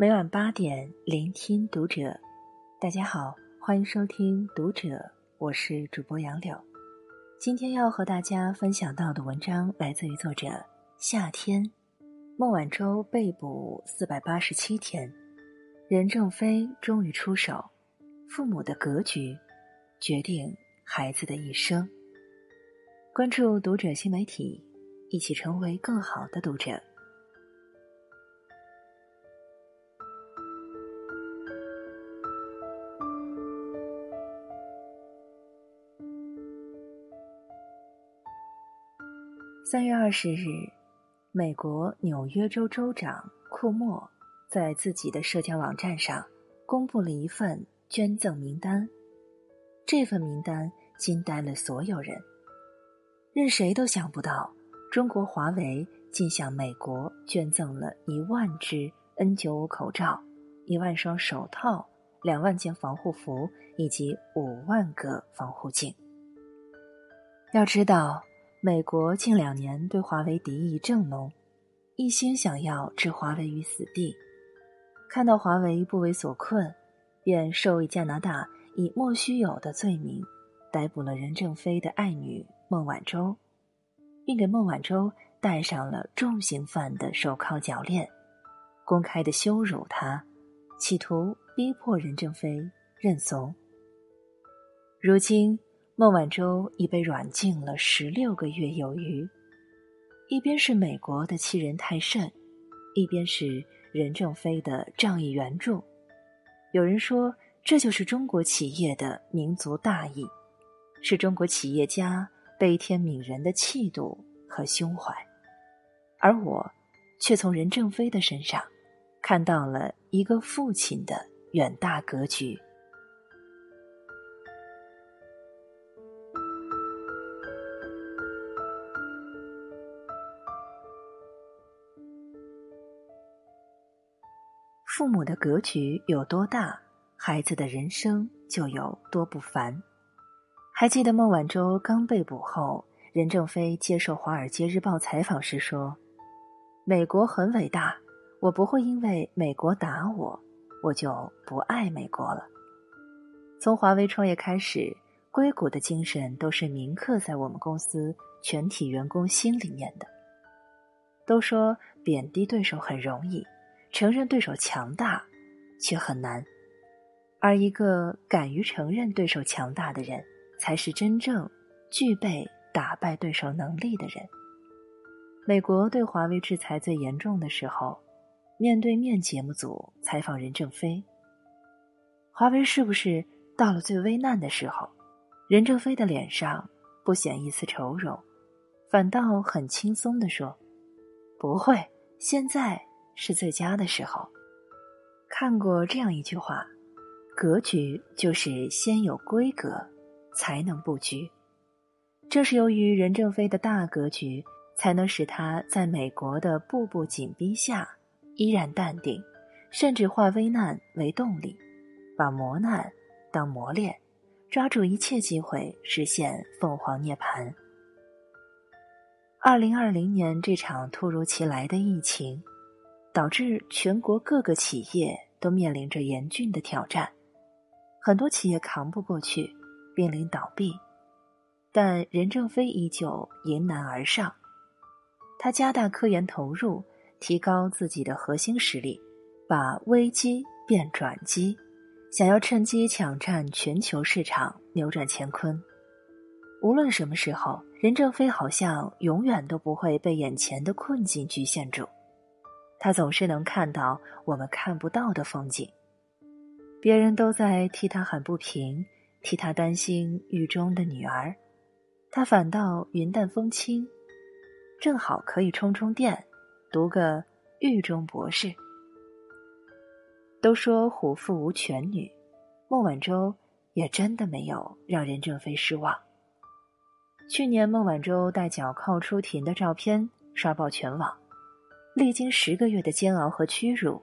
每晚八点，聆听读者。大家好，欢迎收听《读者》，我是主播杨柳。今天要和大家分享到的文章来自于作者夏天。孟晚舟被捕四百八十七天，任正非终于出手，父母的格局决定孩子的一生。关注《读者》新媒体，一起成为更好的读者。三月二十日，美国纽约州州长库莫在自己的社交网站上公布了一份捐赠名单。这份名单惊呆了所有人，任谁都想不到，中国华为竟向美国捐赠了一万只 N95 口罩、一万双手套、两万件防护服以及五万个防护镜。要知道。美国近两年对华为敌意正浓，一心想要置华为于死地。看到华为不为所困，便授意加拿大以莫须有的罪名逮捕了任正非的爱女孟晚舟，并给孟晚舟戴上了重刑犯的手铐脚链，公开的羞辱他，企图逼迫任正非认怂。如今。孟晚舟已被软禁了十六个月有余，一边是美国的欺人太甚，一边是任正非的仗义援助。有人说，这就是中国企业的民族大义，是中国企业家悲天悯人的气度和胸怀。而我，却从任正非的身上，看到了一个父亲的远大格局。父母的格局有多大，孩子的人生就有多不凡。还记得孟晚舟刚被捕后，任正非接受《华尔街日报》采访时说：“美国很伟大，我不会因为美国打我，我就不爱美国了。”从华为创业开始，硅谷的精神都是铭刻在我们公司全体员工心里面的。都说贬低对手很容易。承认对手强大，却很难，而一个敢于承认对手强大的人，才是真正具备打败对手能力的人。美国对华为制裁最严重的时候，面对面节目组采访任正非：“华为是不是到了最危难的时候？”任正非的脸上不显一丝愁容，反倒很轻松地说：“不会，现在。”是最佳的时候。看过这样一句话：“格局就是先有规格，才能布局。”正是由于任正非的大格局，才能使他在美国的步步紧逼下依然淡定，甚至化危难为动力，把磨难当磨练，抓住一切机会实现凤凰涅槃。二零二零年这场突如其来的疫情。导致全国各个企业都面临着严峻的挑战，很多企业扛不过去，濒临倒闭。但任正非依旧迎难而上，他加大科研投入，提高自己的核心实力，把危机变转机，想要趁机抢占全球市场，扭转乾坤。无论什么时候，任正非好像永远都不会被眼前的困境局限住。他总是能看到我们看不到的风景，别人都在替他喊不平，替他担心狱中的女儿，他反倒云淡风轻，正好可以充充电，读个狱中博士。都说虎父无犬女，孟晚舟也真的没有让任正非失望。去年孟晚舟带脚铐出庭的照片刷爆全网。历经十个月的煎熬和屈辱，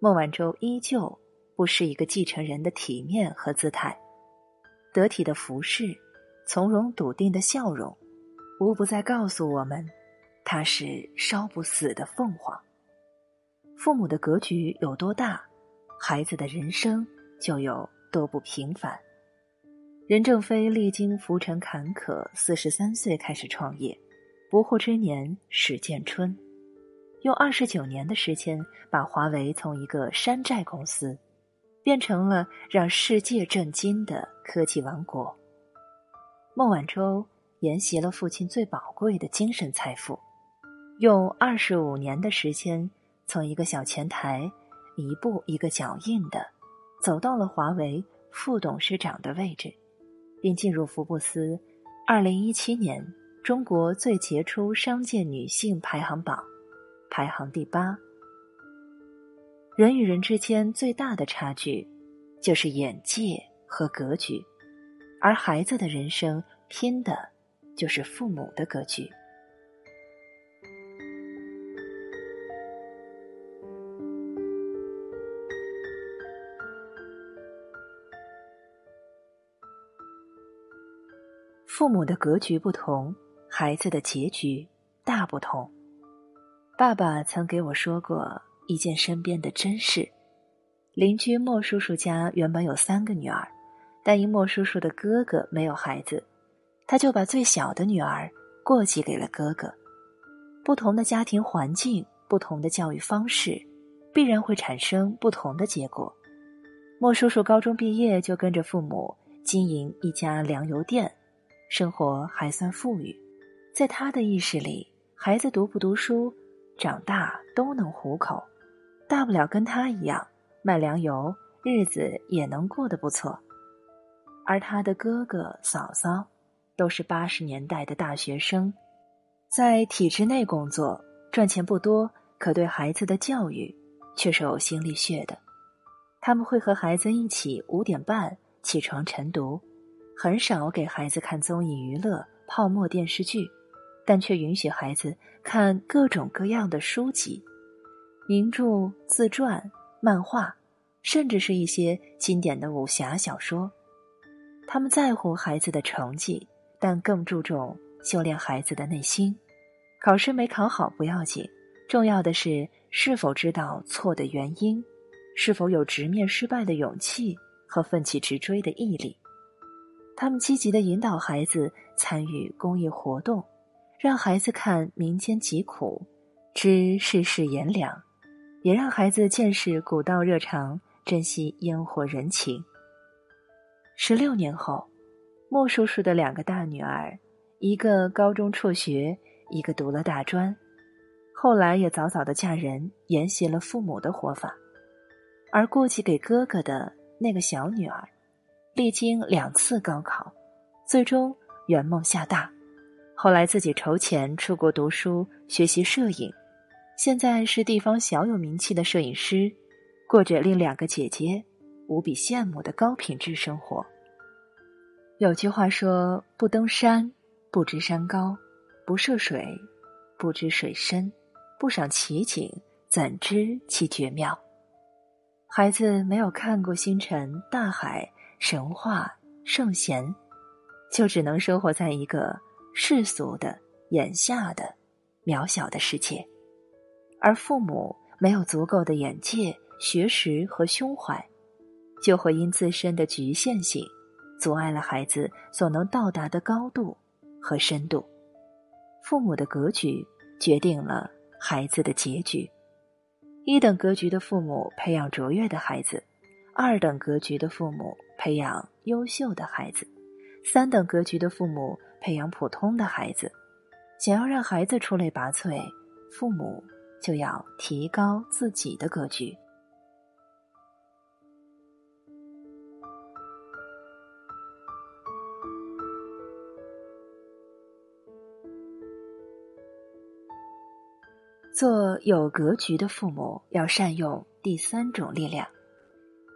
孟晚舟依旧不失一个继承人的体面和姿态，得体的服饰，从容笃定的笑容，无不在告诉我们，她是烧不死的凤凰。父母的格局有多大，孩子的人生就有多不平凡。任正非历经浮沉坎坷，四十三岁开始创业，不惑之年始见春，用二十九年的时间，把华为从一个山寨公司，变成了让世界震惊的科技王国。孟晚舟沿袭了父亲最宝贵的精神财富，用二十五年的时间，从一个小前台，一步一个脚印的，走到了华为副董事长的位置。并进入福布斯二零一七年中国最杰出商界女性排行榜，排行第八。人与人之间最大的差距，就是眼界和格局，而孩子的人生拼的，就是父母的格局。父母的格局不同，孩子的结局大不同。爸爸曾给我说过一件身边的真事：邻居莫叔叔家原本有三个女儿，但因莫叔叔的哥哥没有孩子，他就把最小的女儿过继给了哥哥。不同的家庭环境，不同的教育方式，必然会产生不同的结果。莫叔叔高中毕业就跟着父母经营一家粮油店。生活还算富裕，在他的意识里，孩子读不读书，长大都能糊口，大不了跟他一样卖粮油，日子也能过得不错。而他的哥哥嫂嫂都是八十年代的大学生，在体制内工作，赚钱不多，可对孩子的教育却是呕心沥血的。他们会和孩子一起五点半起床晨读。很少给孩子看综艺娱乐、泡沫电视剧，但却允许孩子看各种各样的书籍、名著、自传、漫画，甚至是一些经典的武侠小说。他们在乎孩子的成绩，但更注重修炼孩子的内心。考试没考好不要紧，重要的是是否知道错的原因，是否有直面失败的勇气和奋起直追的毅力。他们积极的引导孩子参与公益活动，让孩子看民间疾苦，知世事炎凉，也让孩子见识古道热肠，珍惜烟火人情。十六年后，莫叔叔的两个大女儿，一个高中辍学，一个读了大专，后来也早早的嫁人，沿袭了父母的活法，而过继给哥哥的那个小女儿。历经两次高考，最终圆梦厦大，后来自己筹钱出国读书学习摄影，现在是地方小有名气的摄影师，过着令两个姐姐无比羡慕的高品质生活。有句话说：“不登山，不知山高；不涉水，不知水深；不赏奇景，怎知其绝妙？”孩子没有看过星辰大海。神话圣贤，就只能生活在一个世俗的、眼下的、渺小的世界，而父母没有足够的眼界、学识和胸怀，就会因自身的局限性，阻碍了孩子所能到达的高度和深度。父母的格局决定了孩子的结局。一等格局的父母培养卓越的孩子，二等格局的父母。培养优秀的孩子，三等格局的父母培养普通的孩子。想要让孩子出类拔萃，父母就要提高自己的格局。做有格局的父母，要善用第三种力量。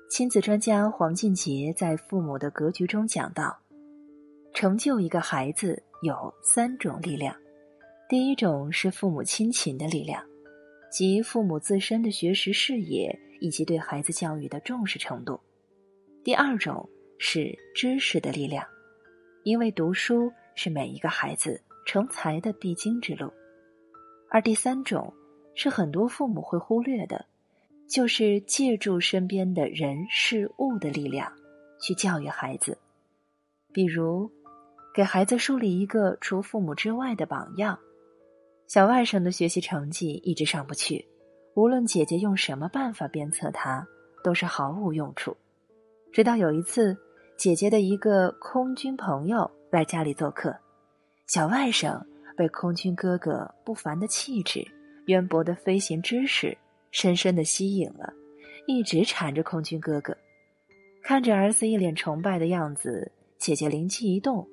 亲子专家黄俊杰在《父母的格局》中讲到，成就一个孩子有三种力量。第一种是父母亲情的力量，即父母自身的学识视野以及对孩子教育的重视程度。第二种是知识的力量，因为读书是每一个孩子成才的必经之路。而第三种是很多父母会忽略的，就是借助身边的人事物的力量去教育孩子，比如给孩子树立一个除父母之外的榜样。小外甥的学习成绩一直上不去，无论姐姐用什么办法鞭策他，都是毫无用处。直到有一次，姐姐的一个空军朋友来家里做客，小外甥被空军哥哥不凡的气质、渊博的飞行知识深深的吸引了，一直缠着空军哥哥。看着儿子一脸崇拜的样子，姐姐灵机一动，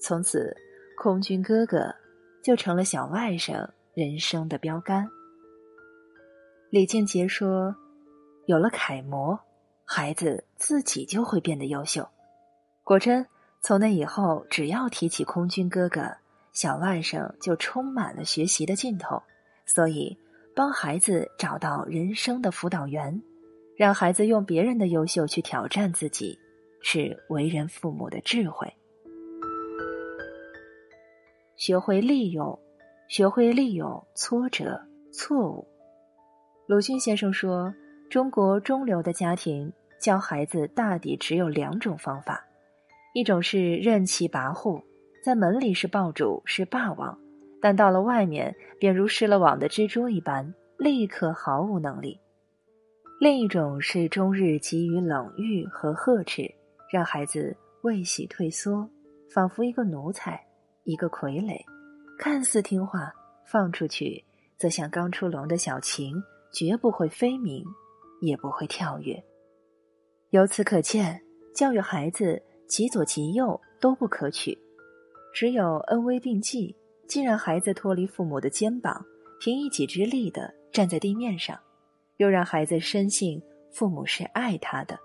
从此空军哥哥。就成了小外甥人生的标杆。李静杰说：“有了楷模，孩子自己就会变得优秀。”果真，从那以后，只要提起空军哥哥，小外甥就充满了学习的劲头。所以，帮孩子找到人生的辅导员，让孩子用别人的优秀去挑战自己，是为人父母的智慧。学会利用，学会利用挫折、错误。鲁迅先生说：“中国中流的家庭教孩子大抵只有两种方法，一种是任其跋扈，在门里是爆主是霸王，但到了外面便如失了网的蜘蛛一般，立刻毫无能力；另一种是终日给予冷遇和呵斥，让孩子未喜退缩，仿佛一个奴才。”一个傀儡，看似听话，放出去则像刚出笼的小禽，绝不会飞鸣，也不会跳跃。由此可见，教育孩子极左极右都不可取，只有恩威并济，既让孩子脱离父母的肩膀，凭一己之力的站在地面上，又让孩子深信父母是爱他的，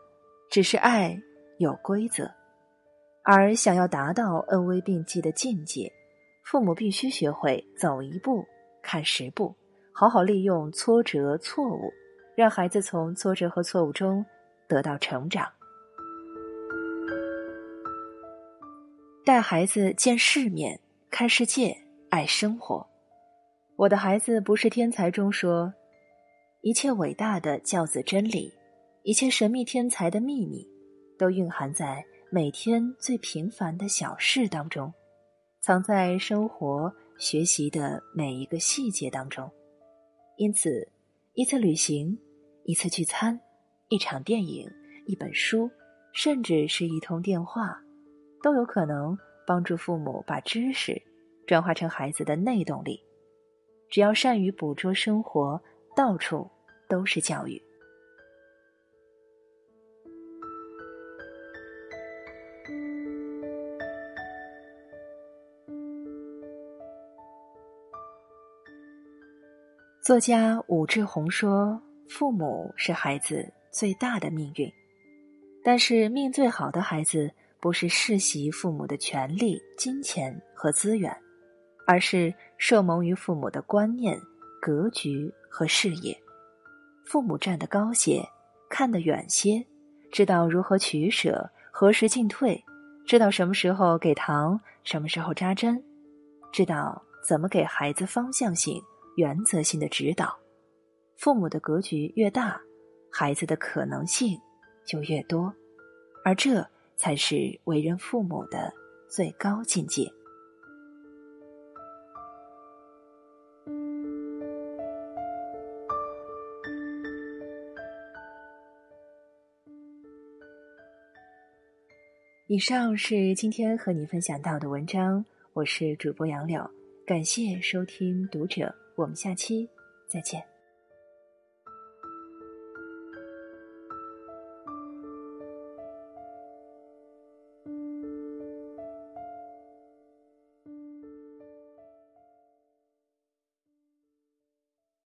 只是爱有规则。而想要达到恩威并济的境界，父母必须学会走一步看十步，好好利用挫折、错误，让孩子从挫折和错误中得到成长。带孩子见世面、看世界、爱生活。我的孩子不是天才中说，一切伟大的教子真理，一切神秘天才的秘密，都蕴含在。每天最平凡的小事当中，藏在生活学习的每一个细节当中。因此，一次旅行，一次聚餐，一场电影，一本书，甚至是一通电话，都有可能帮助父母把知识转化成孩子的内动力。只要善于捕捉生活，到处都是教育。作家武志红说：“父母是孩子最大的命运，但是命最好的孩子不是世袭父母的权利、金钱和资源，而是受蒙于父母的观念、格局和事业。父母站得高些，看得远些，知道如何取舍，何时进退，知道什么时候给糖，什么时候扎针，知道怎么给孩子方向性。”原则性的指导，父母的格局越大，孩子的可能性就越多，而这才是为人父母的最高境界。以上是今天和你分享到的文章，我是主播杨柳，感谢收听读者。我们下期再见。